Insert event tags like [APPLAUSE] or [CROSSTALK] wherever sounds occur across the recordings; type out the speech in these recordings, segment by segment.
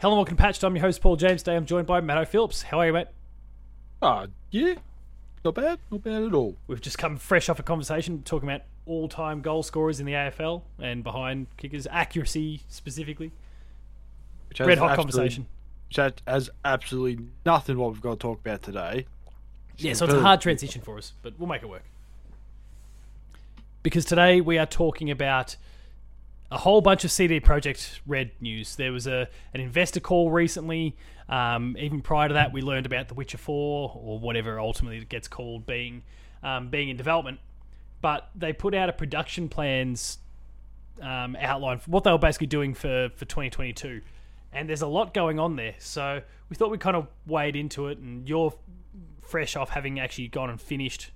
Hello and welcome to Patched. I'm your host, Paul James. Today I'm joined by Matto Phillips. How are you, mate? Ah, yeah. Not bad. Not bad at all. We've just come fresh off a conversation talking about all time goal scorers in the AFL and behind kickers, accuracy specifically. Which Red hot conversation. Which has, has absolutely nothing what we've got to talk about today. Yeah, so it's a hard transition for us, but we'll make it work. Because today we are talking about a whole bunch of CD Projekt Red news. There was a an investor call recently. Um, even prior to that, we learned about The Witcher Four or whatever ultimately it gets called being um, being in development. But they put out a production plans um, outline for what they were basically doing for for 2022, and there's a lot going on there. So we thought we'd kind of wade into it, and you're fresh off having actually gone and finished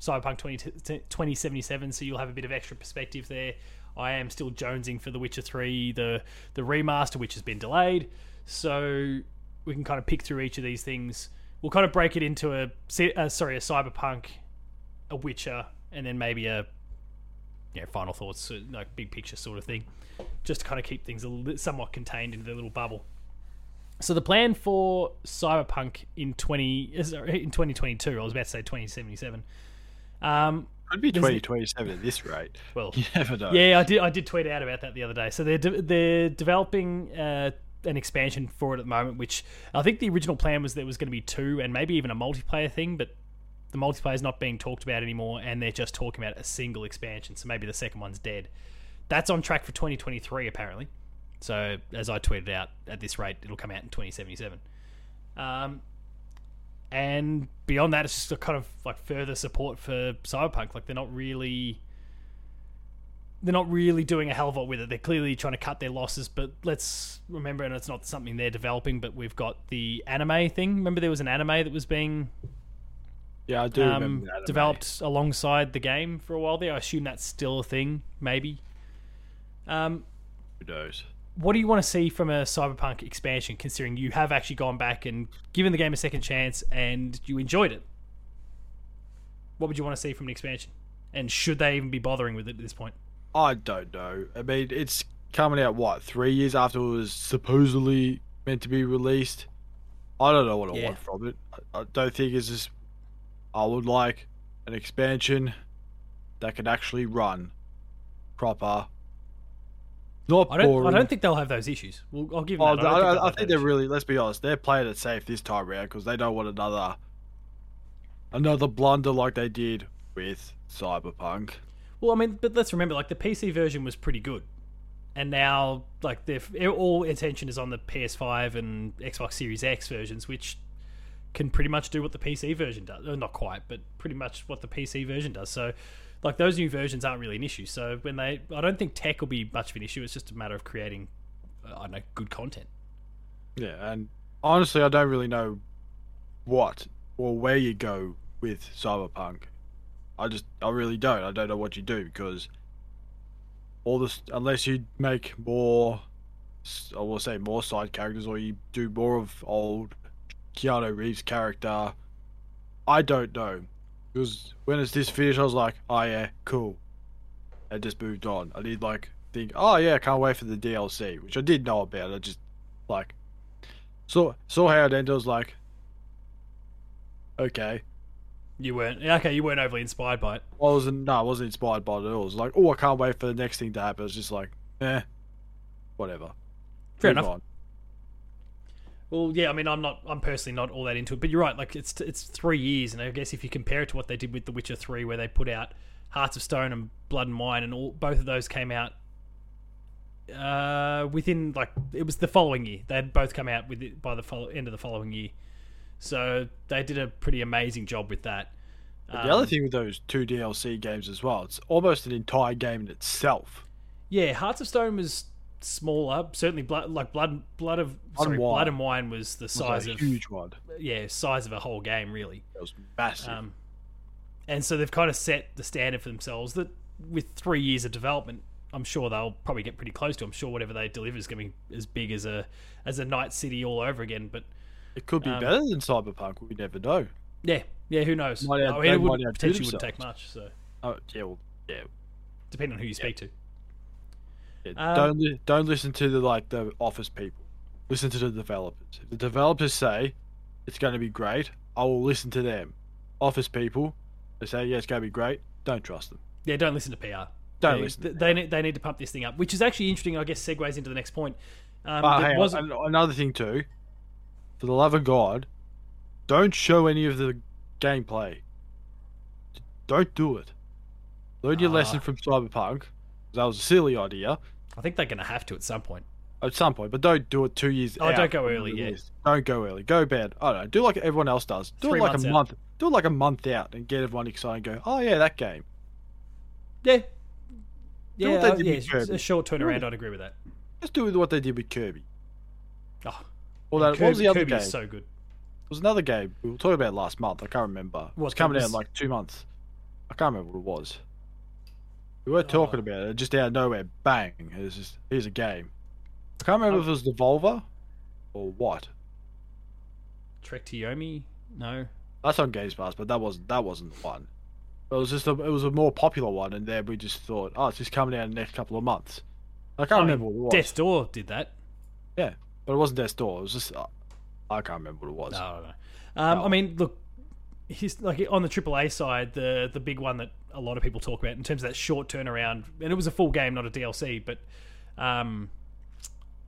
Cyberpunk 20, 2077, so you'll have a bit of extra perspective there. I am still jonesing for The Witcher 3, the the remaster, which has been delayed. So we can kind of pick through each of these things. We'll kind of break it into a uh, sorry a Cyberpunk, a Witcher, and then maybe a you know, final thoughts, uh, like big picture sort of thing, just to kind of keep things a somewhat contained into their little bubble. So the plan for Cyberpunk in twenty uh, sorry, in twenty twenty two, I was about to say twenty seventy seven. Um, Could be 2027 at this rate. well, [LAUGHS] You never know. yeah, I did. I did tweet out about that the other day. So they're de- they're developing uh, an expansion for it at the moment, which I think the original plan was there was going to be two and maybe even a multiplayer thing, but the multiplayer is not being talked about anymore, and they're just talking about a single expansion. So maybe the second one's dead. That's on track for 2023 apparently. So as I tweeted out, at this rate, it'll come out in 2077. Um, and beyond that, it's just a kind of like further support for Cyberpunk. Like they're not really they're not really doing a hell of a lot with it. They're clearly trying to cut their losses, but let's remember, and it's not something they're developing, but we've got the anime thing. Remember, there was an anime that was being Yeah, I do um, remember that. anime. developed alongside the game for a while there. I assume that's still a thing, maybe. Um, Who knows? What do you want to see from a Cyberpunk expansion, considering you have actually gone back and given the game a second chance and you enjoyed it? What would you want to see from an expansion? And should they even be bothering with it at this point? I don't know. I mean, it's coming out, what, three years after it was supposedly meant to be released? I don't know what I Yeah. want from it. I, don't think it's just. I would like an expansion that can actually run proper. Not I don't. boring. I don't think they'll have those issues. Well, I'll give them Oh, that. I, I, don't I, think they're really. Let's be honest. They're playing it safe this time around because they don't want another, another blunder like they did with Cyberpunk. Well, I mean, but let's remember, like the PC version was pretty good, and now like all attention is on the PS5 and Xbox Series X versions, which can pretty much do what the PC version does. Uh, not quite, but pretty much what the PC version does. So, like those new versions aren't really an issue. So when they, I don't think tech will be much of an issue. It's just a matter of creating, uh, I don't know, good content. Yeah, and honestly, I don't really know what or where you go with Cyberpunk. I just, I really don't. I don't know what you do because all this, unless you make more, I will say more side characters, or you do more of old Keanu Reeves' character. I don't know because when it's this finished, I was like, oh yeah, cool. I just moved on. I did like think, oh yeah, I can't wait for the DLC, which I did know about. I just like saw saw how it ended. I was like, okay. You weren't okay. You weren't overly inspired by it. I wasn't no, I wasn't inspired by it at all. It was like, oh, I can't wait for the next thing to happen. It's just like, eh, whatever. Fair Move enough. on. Well, yeah, I mean, I'm not, I'm personally not all that into it, but you're right. Like, it's it's three years, and I guess if you compare it to what they did with The Witcher Three, where they put out Hearts of Stone and Blood and Wine, and all both of those came out uh, within like it was the following year. They had both come out with it by the follow, end of the following year, so they did a pretty amazing job with that. The other Um, thing with those two DLC games as well, it's almost an entire game in itself. Yeah, Hearts of Stone was smaller. Certainly, blood like blood, blood of Blood sorry, and Wine. blood and wine was the was size a of huge one. yeah size of a whole game really. It was massive. Um, and so they've kind of set the standard for themselves that with three years of development, I'm sure they'll probably get pretty close to. I'm sure whatever they deliver is going to be as big as a as a Night City all over again. But it could be um, better than Cyberpunk. We never know. yeah, yeah, who knows? Might mean, they it would, potentially wouldn't take much. So Oh yeah, well, yeah. depending on who you speak to. Yeah. Um, don't li- don't listen to the like the office people. listen to the developers. If the developers say it's going to be great, I will listen to them. Office people, they say yeah, it's going to be great. Don't trust them. Yeah, don't listen to PR. Don't they, listen to They, need, they need to pump this thing up, which is actually interesting. I guess segues into the next point. Um, But hang was- on, another thing too. For the love of God, don't show any of the gameplay. Don't do it. Learn your Ah. lesson from Cyberpunk. That was a silly idea I think they're going to have to at some point. at some point, but don't do it two years. Oh, out don't go early, yeah. Don't go early. Go bad. I don't know. Do like everyone else does. Do Three it like a out. month. Do it like a month out and get everyone excited. and Go, oh yeah, that game. Yeah. Do Yeah, what they uh, yeah, a short turnaround. I'd agree with that. Just do what they did with Kirby. Oh, Or that, Kirby, what was the other Kirby game? so good. There was another game we were talking about last month. I can't remember. What, It was coming that out in like two months. I can't remember what it was. We were talking Oh. about it, just out of nowhere, bang! It was just here's a game. I can't remember if it was Devolver or what. Trek to Yomi? No. That's on Games Pass, but that wasn't that wasn't the one. It was just a, it was a more popular one, and then we just thought, oh, it's just coming out in the next couple of months. I can't I mean, remember what it was. Death's Door did that. Yeah, but it wasn't Death's Door. It was just uh, I can't remember what it was. No, I don't know. Um, No. I mean, look, he's like on the AAA side, the the big one that a lot of people talk about in terms of that short turnaround, and it was a full game, not a DLC, but um,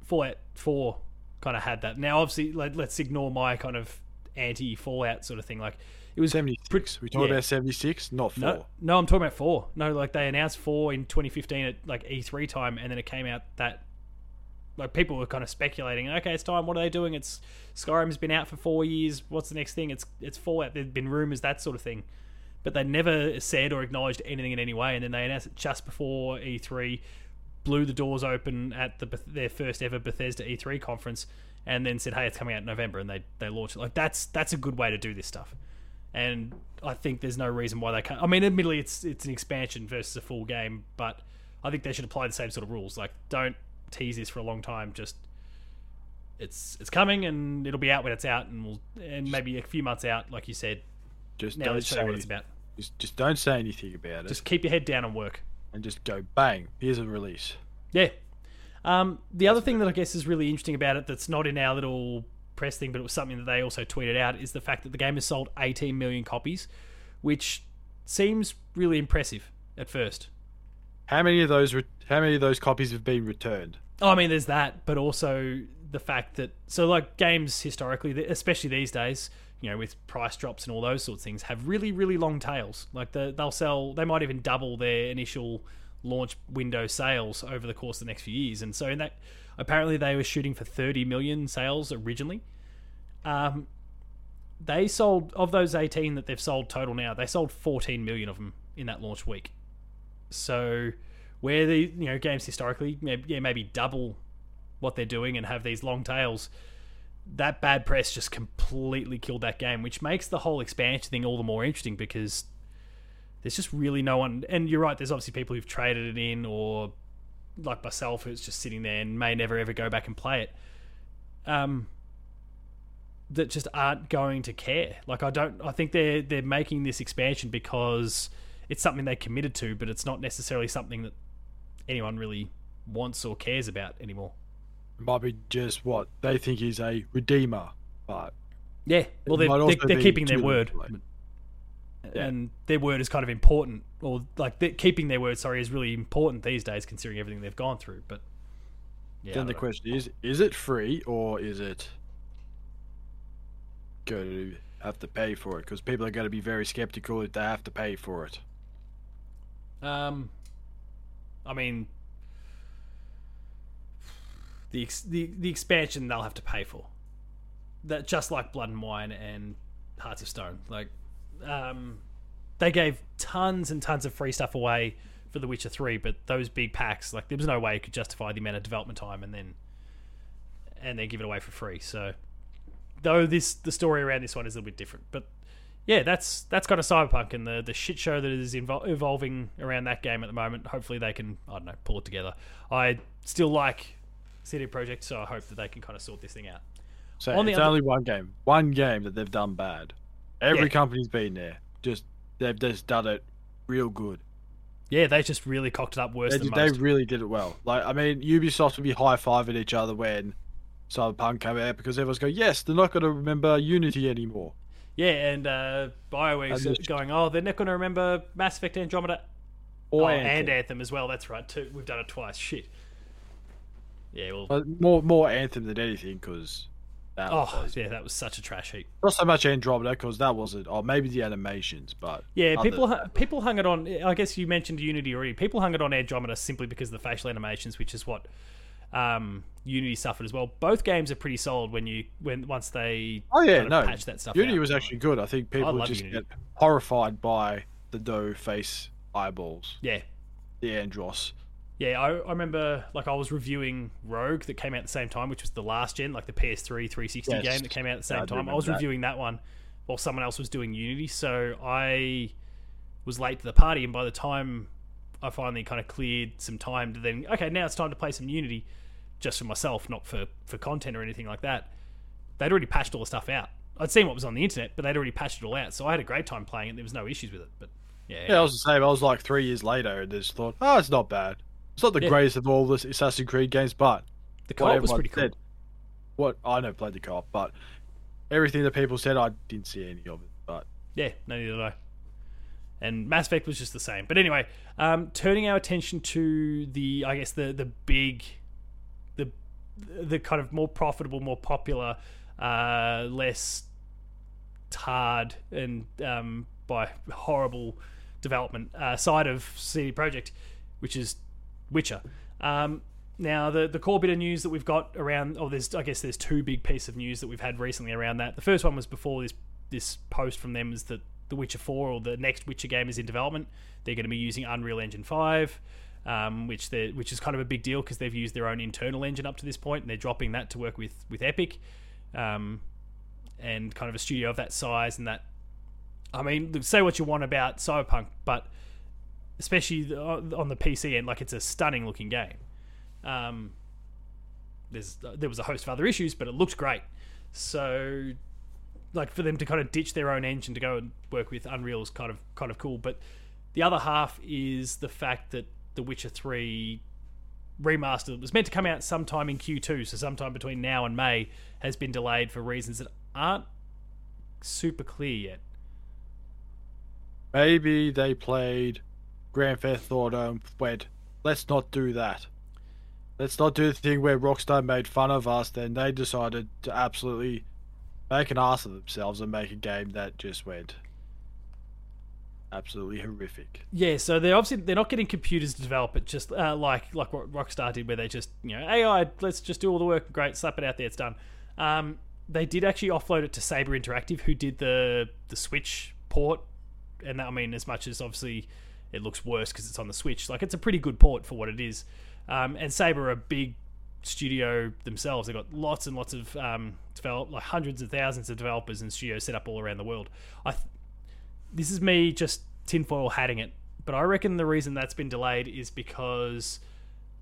Fallout Four kind of had that. Now, obviously, let, let's ignore my kind of anti Fallout sort of thing. Like it was Seventy six. We talking yeah. about seventy six, not four. no, no, I'm talking about four. No, like they announced four in 2015 at like E3 time, and then it came out that like people were kind of speculating. Okay, it's time. What are they doing? It's Skyrim's been out for four years. What's the next thing? It's it's Fallout. There'd been rumors that sort of thing, but they never said or acknowledged anything in any way. And then they announced it just before E3, blew the doors open at the their first ever Bethesda E3 conference, and then said, "Hey, it's coming out in November," and they they launched it. Like that's that's a good way to do this stuff and I think there's no reason why they can't. I mean, admittedly, it's it's an expansion versus a full game, but I think they should apply the same sort of rules. Like, don't tease this for a long time. Just it's it's coming, and it'll be out when it's out, and we'll and maybe a few months out, like you said. Just Now don't let's show say what it's about. Just, just don't say anything about it, Just keep your head down and work. and just go bang. Here's a release. Yeah. Um, the other thing that I guess is really interesting about it that's not in our little press thing, but it was something that they also tweeted out, is the fact that the game has sold 18 million copies, which seems really impressive at first. How many of those? Re- how many of those copies have been returned? Oh, I mean, there's that, but also the fact that so like games historically, especially these days, you know, with price drops and all those sorts of things, have really really long tails. Like the, they'll sell, they might even double their initial launch window sales over the course of the next few years. And so in that, apparently they were shooting for 30 million sales originally. Um, they sold of those 18 that they've sold total now. They sold 14 million of them in that launch week. So where the you know games historically maybe, yeah maybe double what they're doing and have these long tails that bad press just completely killed that game which makes the whole expansion thing all the more interesting because there's just really no one and you're right there's obviously people who've traded it in or like myself who's just sitting there and may never ever go back and play it um that just aren't going to care. Like i don't i think they're they're making this expansion because it's something they committed to but it's not necessarily something that anyone really wants or cares about anymore It might be just what they think is a redeemer, but yeah well they're, they're, they're keeping their word. Yeah. and their word is kind of important or like keeping their word sorry is really important these days considering everything they've gone through but yeah then the know. question is: Is it free or is it going to have to pay for it? Because people are going to be very skeptical if they have to pay for it. Um, I mean, the ex- the the expansion they'll have to pay for. That just like Blood and Wine and Hearts of Stone, like, um, they gave tons and tons of free stuff away for The Witcher Three, but those big packs, like, there was no way you could justify the amount of development time and then and then give it away for free. So, though this the story around this one is a little bit different, but yeah, that's that's kind of cyberpunk and the the shit show that is evolving around that game at the moment. Hopefully, they can I don't know pull it together. I still like CD Projekt, so I hope that they can kind of sort this thing out. So On the it's other- only one game, one game that they've done bad. Every Yeah. company's been there. Just they've just done it real good. Yeah, they just really cocked it up worse They, than did- they really did it well. Like I mean, Ubisoft would be high fiving each other when Cyberpunk came out because everyone's going, yes, they're not going to remember Unity anymore. Yeah, and uh, Bioware's this- going, oh, they're not going to remember Mass Effect Andromeda Or oh, Anthem. and Anthem as well. That's right, too. We've done it twice. Shit. Yeah, well, more more Anthem than anything because oh, was yeah, that was such a trash heap. not so much Andromeda because that wasn't. Oh, maybe the animations, but Yeah, other- people people hung it on. I guess you mentioned Unity already. People hung it on Andromeda simply because of the facial animations, which is what um, Unity suffered as well. Both games are pretty solid when you when once they Oh yeah, no, patch that stuff. Unity out. was actually good. I think people love just Unity. get horrified by the no face eyeballs, yeah. the Andros. Yeah, I, I remember like I was reviewing Rogue that came out at the same time, which was the last gen, like the PS3 360 Yes. game that came out at the same Yeah, I time. I was that. reviewing that one while someone else was doing Unity, so I was late to the party, and by the time I finally kind of cleared some time to then okay, now it's time to play some Unity, just for myself, not for for content or anything like that. They'd already patched all the stuff out. I'd seen what was on the internet, but they'd already patched it all out, so I had a great time playing it. There was no issues with it, but yeah, Yeah, I was the same. I was like three years later and just thought, oh, it's not bad. It's not the Yeah. greatest of all the Assassin's Creed games, but the co-op was pretty cool. said- What I never played the co-op, but everything that people said, I didn't see any of it. But Yeah, no, neither did I. And Mass Effect was just the same. But anyway, um, turning our attention to the, I guess the the big, the the kind of more profitable, more popular, uh, less tarred and um, by horrible development uh, side of CD Projekt, which is Witcher. Um, now, the the core bit of news that we've got around, or there's I guess there's two big pieces of news that we've had recently around that. The first one was before this this post from them is that The Witcher 4 or the next Witcher game is in development. They're going to be using Unreal Engine 5, um, which they which is kind of a big deal because they've used their own internal engine up to this point, and they're dropping that to work with with Epic, um, and kind of a studio of that size and that. I mean, say what you want about Cyberpunk, but especially on the PC end, like it's a stunning looking game. Um, there's there was a host of other issues, but it looked great. So, like for them to kind of ditch their own engine to go and work with Unreal is kind of kind of cool. But the other half is the fact that The Witcher Three remaster was meant to come out sometime in Q2, so sometime between now and May, has been delayed for reasons that aren't super clear yet. maybe they played Grand Theft Auto and went, let's not do that. Let's not do the thing where Rockstar made fun of us. Then they decided to absolutely make an ass of themselves and make a game that just went absolutely horrific. Yeah, so they're obviously they're not getting computers to develop it, just uh, like like what Rockstar did, where they just you know AI, let's just do all the work, great, slap it out there, it's done. Um, they did actually offload it to Saber Interactive, who did the the Switch port, and that, I mean, as much as obviously it looks worse because it's on the Switch, like it's a pretty good port for what it is. Um, and Saber are a big studio themselves. They've got lots and lots of um, develop like hundreds of thousands of developers and studios set up all around the world. I th- this is me just tinfoil hatting it, but I reckon the reason that's been delayed is because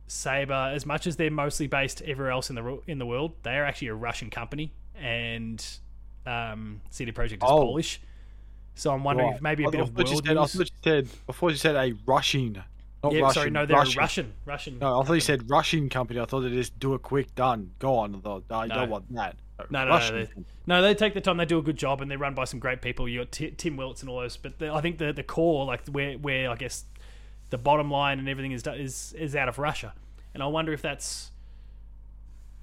Saber, as much as they're mostly based everywhere else in the in the world, they are actually a Russian company, and um, CD Projekt is Oh. Polish. So I'm wondering Right. if maybe a I bit of thought you world said, I thought you said before you said a Russian, not Yeah, Russian. sorry, no, they're Russian. Russian. Russian. No, I thought you said Russian company. I thought they just do a quick done. Go on. I thought, no, you No. don't want that. No, no, no, they, no, they take the time. They do a good job, and they're run by some great people. You got T- Tim Willits and all those, but the, I think the the core, like where where I guess the bottom line and everything is is is out of Russia, and I wonder if that's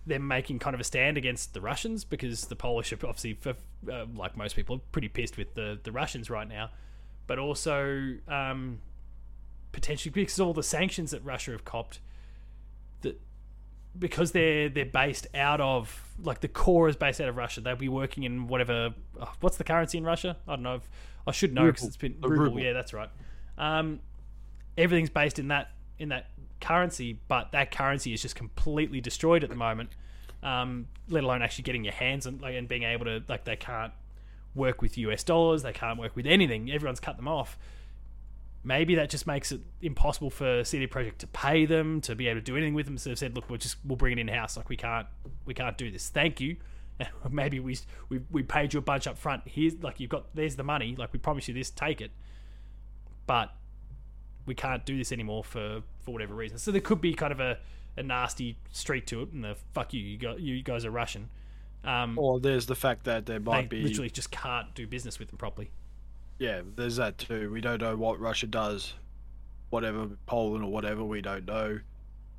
them making kind of a stand against the Russians because the Polish are obviously, for, uh, like most people, pretty pissed with the the Russians right now, but also um, potentially because all the sanctions that Russia have copped, because they're they're based out of like the core is based out of Russia. They'll be working in whatever. Uh, what's the currency in Russia? I don't know. If, I should know because it's been ruble. ruble. Yeah, that's right. Um, everything's based in that in that currency, but that currency is just completely destroyed at the moment. Um, let alone actually getting your hands on like and being able to like they can't work with US dollars. They can't work with anything. Everyone's cut them off maybe that just makes it impossible for CD Projekt to pay them to be able to do anything with them. So they've said, look, we'll just we'll bring it in house. Like we can't we can't do this. Thank you. [LAUGHS] maybe we we we paid you a bunch up front. Here's like you've got there's the money. Like we promise you this, take it. But we can't do this anymore for for whatever reason. So there could be kind of a a nasty streak to it, and the fuck you, you, got, you guys are Russian. Um, Or there's the fact that there they might be literally just can't do business with them properly. Yeah, there's that too. We don't know what Russia does, whatever Poland or whatever. We don't know.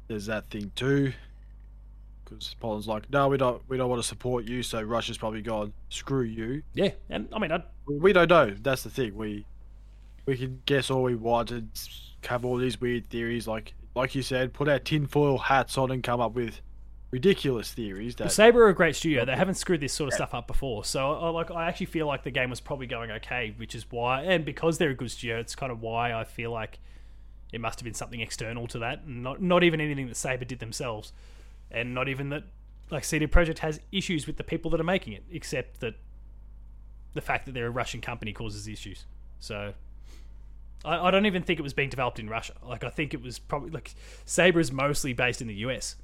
There's that thing too, because Poland's like, no, we don't, we don't want to support you. So Russia's probably gone, screw you. Yeah, and I mean, I, We- We don't know. That's the thing. We we can guess all we want and have all these weird theories. Like like you said, put our tinfoil hats on and come up with ridiculous theories. That Saber are a great studio. They haven't screwed this sort of stuff up before, so I, like I actually feel like the game was probably going okay, which is why, and because they're a good studio, it's kind of why I feel like it must have been something external to that, and not not even anything that Saber did themselves, and not even that like CD Projekt has issues with the people that are making it, except that the fact that they're a Russian company causes issues. So. I, I don't even think it was being developed in Russia. Like I think it was probably like Saber is mostly based in the US,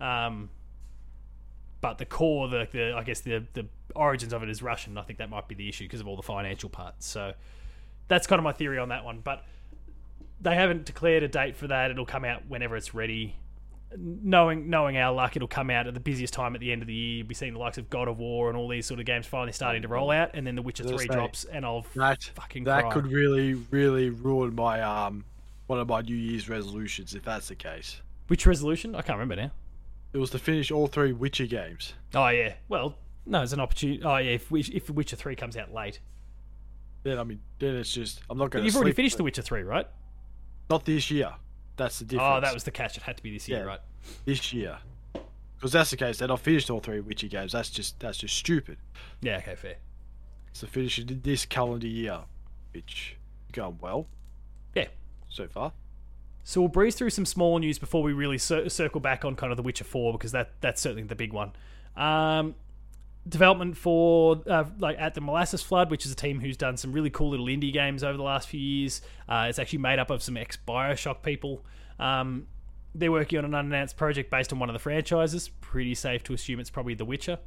um, but the core, the, the I guess the the origins of it is Russian. I think that might be the issue because of all the financial parts. So that's kind of my theory on that one. But they haven't declared a date for that. It'll come out whenever it's ready. Knowing knowing our luck, it'll come out at the busiest time at the end of the year. You'll be seeing the likes of God of War and all these sort of games finally starting to roll out, and then The Witcher Three say, drops, and I'll that fucking that cry. could really really ruin my um one of my New Year's resolutions if that's the case. Which resolution? I can't remember now. It was to finish all three Witcher games. Oh yeah. Well, no, it's an opportunity. Oh yeah. If Witch- if Witcher Three comes out late, Then I mean, then it's just I'm not going to. you've already finished The Witcher Three, right? Not this year. That's the difference. Oh, that was the catch. It had to be this year, Yeah. right? this year. Because that's the case. They're not finished all three Witcher games. That's just that's just stupid. Yeah. Okay. Fair. So finish it this calendar year, which going well Yeah. so far. So we'll breeze through some small news before we really cir- circle back on kind of The Witcher Four because that that's certainly the big one. Um, development for uh, like at the Molasses Flood, which is a team who's done some really cool little indie games over the last few years. Uh, it's actually made up of some ex Bioshock people. Um, they're working on an unannounced project based on one of the franchises. Pretty safe to assume it's probably The Witcher.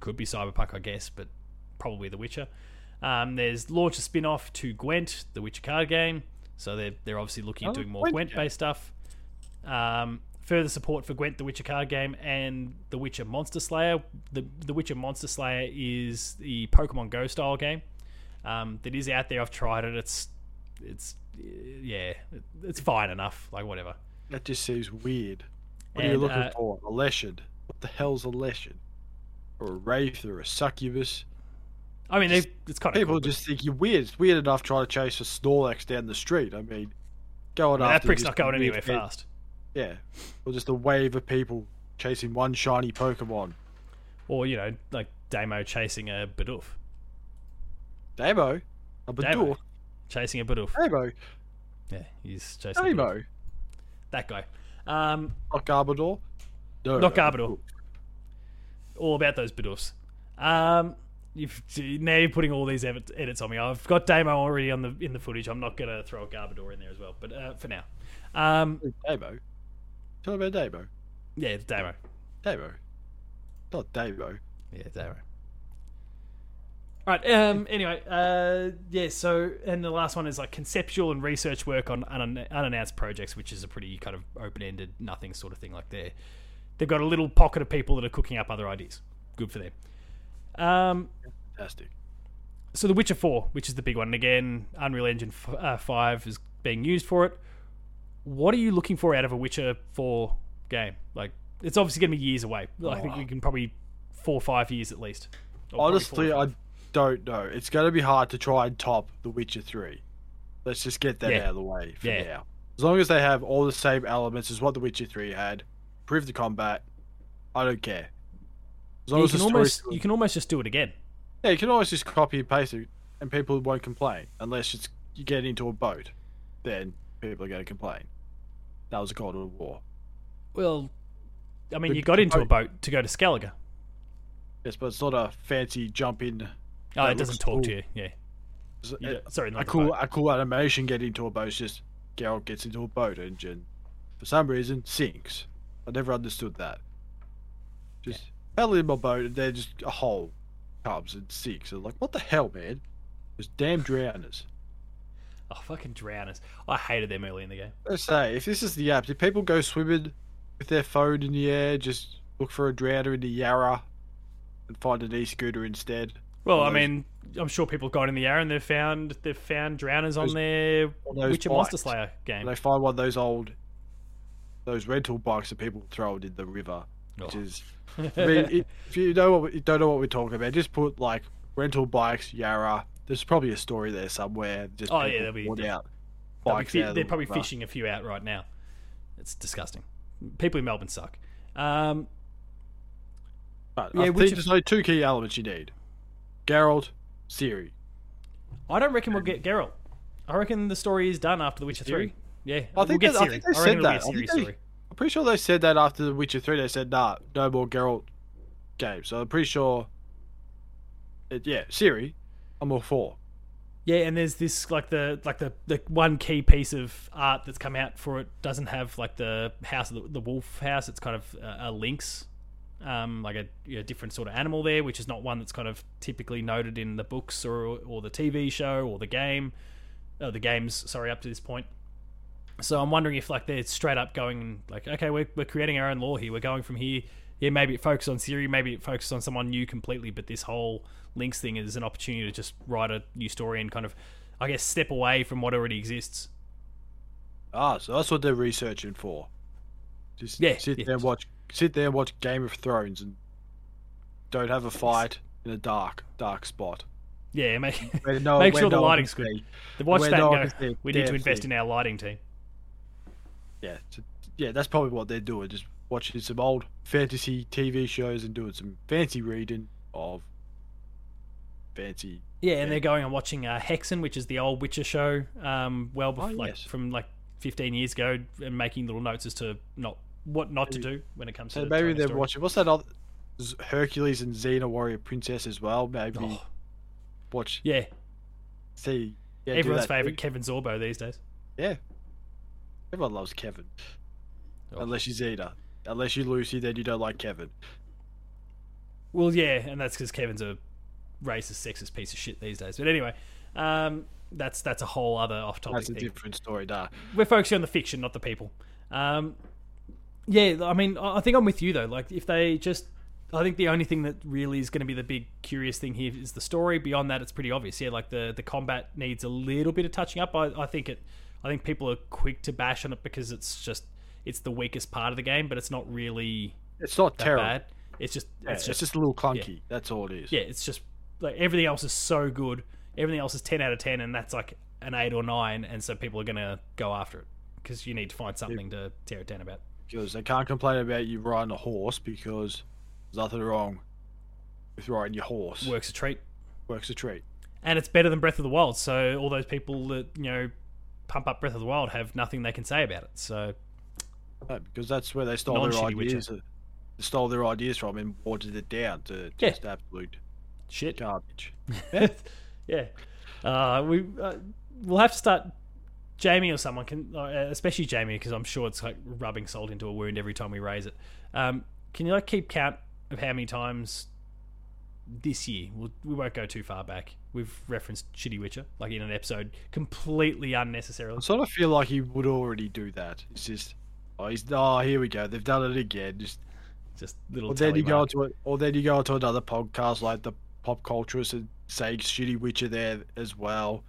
Could be Cyberpunk, I guess, but probably The Witcher. Um, there's launch a spin off to Gwent, the Witcher card game. So they're, they're obviously looking at Oh, doing more Gwent Gwent based stuff. Um, further support for Gwent, the Witcher card game, and the Witcher Monster Slayer. The, the Witcher Monster Slayer is the Pokemon Go style game um, that is out there. I've tried it. It's it's yeah, it's fine enough. Like whatever. That just seems weird. What are you looking uh, for? A Leshen? What the hell's a Leshen? Or a Wraith or a Succubus? I mean, they, it's kind of People cool, just think you're weird. It's weird enough trying to chase a Snorlax down the street. I mean, going I mean, that after prick's not going anywhere head- fast. Yeah, or just a wave of people chasing one shiny Pokemon. Or you know, like Damo chasing a Bidoof, Damo, a Damo. Chasing a Bidoof. Damo, Yeah, he's chasing a Damo, that guy. Um, not Garbodor. No, Not Garbodor. all about those Bidoofs. Um, you've now you're putting all these edits on me. I've got Damo already on the in the footage. I'm not gonna throw a Garbodor in there as well, but uh, for now, um, Damo. Tell me about Damo. yeah, Damo. Damo. Not Damo. Yeah, Damo. All right. Um. Anyway. Uh. Yeah. So, and the last one is like conceptual and research work on un- unannounced projects, which is a pretty kind of open-ended, nothing sort of thing. Like there, they've got a little pocket of people that are cooking up other ideas. Good for them. Um. Fantastic. So, The Witcher Four, which is the big one, and again, Unreal Engine f- uh, Five is being used for it. What are you looking for out of a Witcher Four game? Like, it's obviously going to be years away. I think Oh. we can probably four or five years at least. Honestly, I don't know. It's going to be hard to try and top The Witcher 3. Let's just get that Yeah. out of the way for Yeah. now. As long as they have all the same elements as what The Witcher 3 had, improve the combat, I don't care. You can almost you can almost just do it again. Yeah, you can always just copy and paste it, and people won't complain unless it's you get into a boat. Then people are going to complain. That was a God of War. Well, I mean, But you got the into a boat- boat to go to Skellige. Yes, but it's not a fancy jump in. Oh, it doesn't talk cool. to you. Yeah. it's You sorry, not a cool boat. a cool animation getting into a boat is just Geralt gets into a boat engine for some reason sinks. I never understood that. Just paddle in my boat and then just a hole comes and sinks. And like, what the hell, man? There's damn drowners. Oh, fucking drowners! I hated them early in the game. Let's say if this is the app, did people go swimming with their phone in the air, just look for a drowner in the Yarra, and find an e-scooter instead? Well, I those- mean, I'm sure people have gone in the air and they've found they've found drowners on Those- their or those Witcher Monster. Slayer game. And they find one of those old, those rental bikes that people throw in the river, which Oh. is. [LAUGHS] I mean, it, if you know what we, you don't know what we're talking about, just put like rental bikes, Yarra. There's probably a story there somewhere. Just Oh, yeah, there'll be- out They'll be bikes fi- out they're probably fishing a few out right now. It's disgusting. People in Melbourne suck. Um, But Yeah, I think there's only two key elements you need: Geralt, Ciri. I don't reckon we'll get Geralt. I reckon the story is done after The Witcher Ciri? Three. Yeah, I think we'll that- I think they reckon said that. be I think they-. I'm pretty sure they said that after The Witcher 3. They said, nah, no more Geralt games. So I'm pretty sure. It, yeah, Ciri, I'm all for. Yeah, and there's this like the like the the one key piece of art that's come out for it doesn't have like the house of the, the wolf house. It's kind of a, a lynx, um, like a you know, different sort of animal there, which is not one that's kind of typically noted in the books or or the TV show or the game, uh, the games. Sorry, up to this point. So I'm wondering if like they're straight up going like, okay, we're we're creating our own lore here. We're going from here. Yeah, maybe it focuses on Ciri, maybe it focuses on someone new completely, but this whole lynx thing is an opportunity to just write a new story and kind of, I guess, step away from what already exists. Ah, so that's what they're researching for. Just Yeah, sit yeah. there and watch. Sit there and watch Game of Thrones and don't have a fight in a dark, dark spot. Yeah, make, no- [LAUGHS] make sure the no one lighting's good. watch that go, we need to invest thing." in our lighting team. Yeah, so- yeah, that's probably what they're doing. Just watching some old fantasy TV shows and doing some fancy reading of fancy. Yeah, and they're going and watching uh, Hexer, which is the old Witcher show, um, well, before, Oh, like yes. from like 15 years ago, and making little notes as to not what not to do when it comes So to maybe they're story. watching. What's that other? Hercules and Xena Warrior Princess as well. Maybe Oh, watch. yeah, See. Yeah, everyone's favorite too. Kevin Sorbo these days. Yeah. Everyone loves Kevin. Oh. Unless you're Xena. Unless you're Lucy, then you don't like Kevin. Well, yeah, and that's because Kevin's a racist, sexist piece of shit these days. But anyway, um, that's that's a whole other off-topic That's a thing. different story, nah. We're focusing on the fiction, not the people. Um, yeah, I mean, I I think I'm with you though. Like, if they just, I think the only thing that really is going to be the big curious thing here is the story. Beyond that, it's pretty obvious. Yeah, like the the combat needs a little bit of touching up. I, I think it. I think people are quick to bash on it because it's just it's the weakest part of the game, but it's not really It's not that terrible. bad. It's just Yeah, it's just a little clunky. That's all it is. yeah, it's just like everything else is so good. Everything else is ten out of ten, and that's like an eight or nine, and so people are gonna go after it because you need to find something to tear it down about. Because they can't complain about you riding a horse because there's nothing wrong with riding your horse. Works a treat, Works a treat. and it's better than Breath of the Wild. So all those people that you know pump up Breath of the Wild have nothing they can say about it. So No, because that's where they stole their Witcher. ideas. They stole their ideas from and watered it down to Yeah. just absolute shit. garbage. [LAUGHS] yeah, uh, we uh, we'll have to start. Jamie or someone can, uh, especially Jamie, because I'm sure it's like rubbing salt into a wound every time we raise it. Um, can you like keep count of how many times this year? We'll, we won't go too far back. We've referenced Shitty Witcher like in an episode completely unnecessarily. I sort of feel like he would already do that. It's just, oh, he's oh, here we go. They've done it again. Just Just little. or then you go mark. into it, or then you go into another podcast like the Pop Culturist and say shitty Witcher there as well.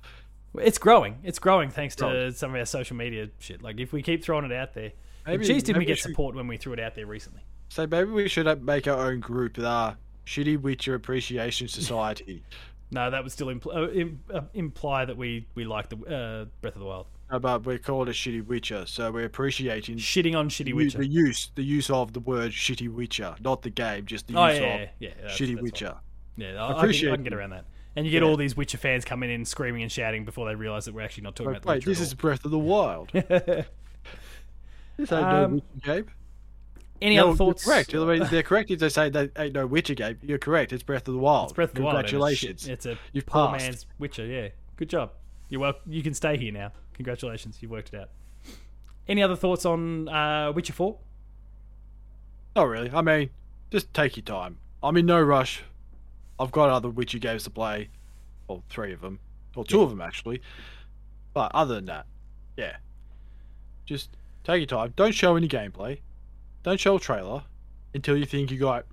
It's growing. It's growing thanks to some of our social media shit. Like if we keep throwing it out there. Maybe, Jeez, did we get should- support when we threw it out there recently? So maybe we should uh, make our own group, the Shitty Witcher Appreciation Society. [LAUGHS] No, that would still impl- uh, im- uh, imply that we we like the uh, Breath of the Wild. Uh, but we're called a Shitty Witcher, so we're appreciating Shitting on Shitty Witcher. the use the use of the word Shitty Witcher, not the game, just the Oh use yeah, of yeah, yeah. that's- Shitty that's Witcher. fine. Yeah, I, I, can, I can get around that. And you get Yeah. all these Witcher fans coming in screaming and shouting before they realise that we're actually not talking Like, about the wait, this is Breath of the Wild. [LAUGHS] This ain't no Um, Witcher game. Any No, other thoughts? Correct. They're correct if they say that ain't no Witcher game. You're correct. It's Breath of the Wild. It's Breath of the Wild. it's. Congratulations. It's a You've poor passed. man's Witcher. Yeah, good job. You're well. You can stay here now. Congratulations, you worked it out. Any other thoughts on uh, Witcher Four? Not really. I mean, just take your time. I'm in no rush. I've got other Witcher games to play. Well, three of them. Or two of them, actually. But other than that, yeah, just take your time. Don't show any gameplay. Don't show a trailer until you think you got.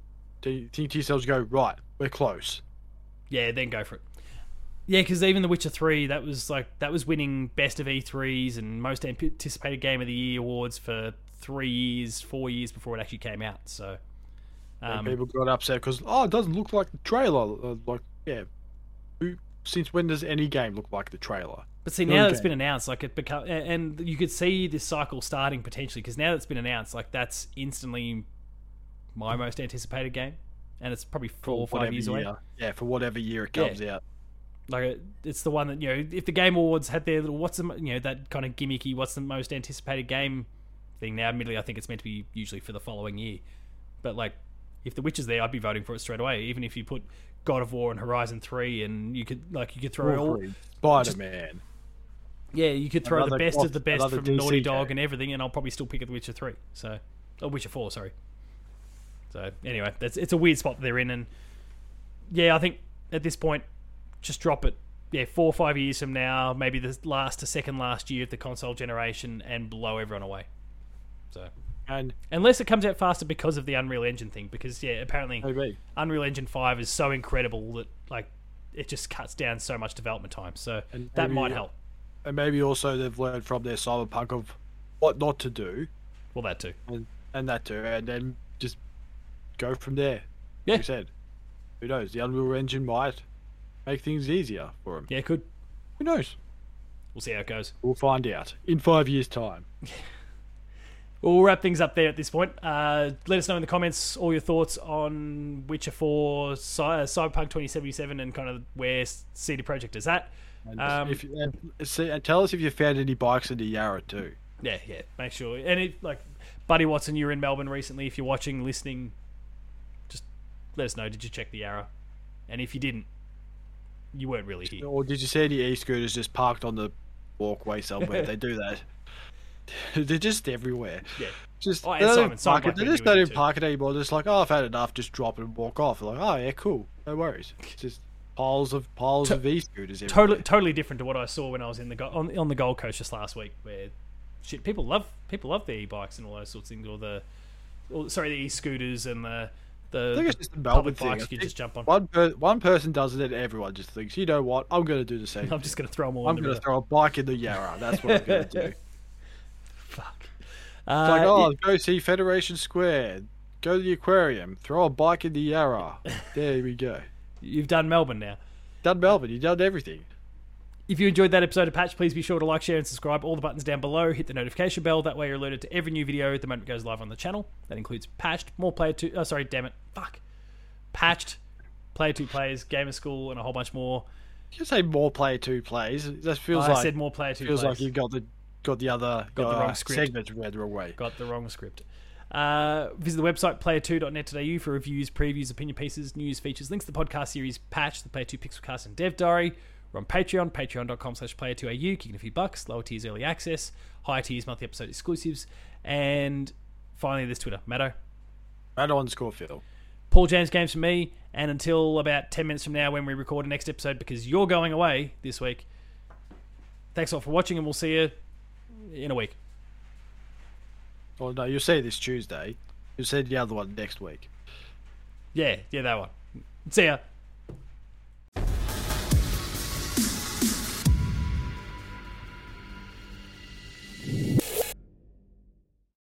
You think to yourselves, go right. We're close. Yeah, then go for it. Yeah, because even The Witcher Three, that was like that was winning best of E3s and most anticipated game of the year awards for three years, four years before it actually came out. So, um, people got upset because oh, it doesn't look like the trailer. Uh, Like yeah, who? Since when does any game look like the trailer? But see, now that it's game. been announced, like it become, and you could see this cycle starting potentially because now that it's been announced, like that's instantly my most anticipated game, and it's probably four or five years away. Yeah, for whatever year it Yeah. comes out. Like it- it's the one that you know, if the Game Awards had their little what's the you know that kind of gimmicky what's the most anticipated game thing. Now, admittedly, I think it's meant to be usually for the following year, but like if The Witch is there, I'd be voting for it straight away. Even if you put God of War and Horizon Three, and you could like you could throw all Spider Man. Yeah, you could throw the best goth- of the best from DC Naughty Dog game. and everything, and I'll probably still pick The Witcher Three. So, or Witcher Four, sorry. So anyway, that's it's a weird spot that they're in, and yeah, I think at this point, just drop it. Yeah, four or five years from now, maybe the last to second last year of the console generation, and blow everyone away. So And unless it comes out faster because of the Unreal Engine thing, because yeah, apparently maybe Unreal Engine Five is so incredible that like it just cuts down so much development time. So And that maybe- might uh, help. and maybe also they've learned from their cyberpunk of what not to do, Well, that too. and and that too, and then just go from there. Yeah. Like you said, who knows? The Unreal Engine might make things easier for them. Yeah, it could. Who knows? We'll see how it goes. We'll find out in five years' time. [LAUGHS] Well, wrap things up there at this point. Uh, let us know in the comments all your thoughts on Witcher 4, Cy- uh, Cyberpunk 2077, and kind of where CD Projekt is at. And Um, if and, see, and tell us if you found any bikes in the Yarra too. Yeah, yeah, make sure. And it, like, Buddy Watson, you were in Melbourne recently. If you're watching, listening, just let us know. Did you check the Yarra? And if you didn't, you weren't really here. Or did you see any e-scooters just parked on the walkway somewhere? [LAUGHS] they do that. [LAUGHS] They're just everywhere. Yeah. Just Oh, they don't Simon- Simon park it. They just don't even park it anymore. Just like, oh, I've had enough. Just drop it and walk off. Like, oh yeah, cool. No worries. It's just piles of piles To- of e-scooters everywhere. Totally, totally different to what I saw when I was in the on, on the Gold Coast just last week, where shit people love people love the e-bikes and all those sorts of things, or the, or, sorry, the e-scooters and the the I think it's just a Melbourne public thing. you just jump on. One per- one person does it, and everyone just thinks, you know what? I'm going to do the same. [LAUGHS] I'm just going to throw them all I'm going to throw a bike in the Yarra. That's what I'm going [LAUGHS] to do. Fuck. It's Uh, like, oh, yeah, go see Federation Square. Go to the aquarium. Throw a bike in the Yarra. [LAUGHS] There we go. you've done Melbourne now. Done Melbourne. You've done everything. If you enjoyed that episode of Patch, please be sure to like, share, and subscribe. All the buttons down below. Hit the notification bell. That way you're alerted to every new video the moment it goes live on the channel. That includes patched, more player two. Oh, sorry, damn it, fuck. Patched, player two players, gamer school, and a whole bunch more. You say more player two plays. It just feels I like said more player two feels players. like you've got the got the other Got the uh, wrong script. segment read the wrong way. Got the wrong script. Uh, visit the website player2.net.au for reviews, previews, opinion pieces, news, features, links to the podcast series Patch, the Player 2 Pixelcast, and Dev Diary. We're on Patreon, patreon.com slash player2au, kicking a few bucks, lower tiers early access, higher tiers monthly episode exclusives, and finally this Twitter, Matto. Matt underscore Phil. Paul James Games for me, and until about 10 minutes from now when we record the next episode because you're going away this week. Thanks a lot for watching, and we'll see you in a week. Well, no, you'll see this Tuesday. You'll see the other one next week. Yeah, yeah, that one. See ya.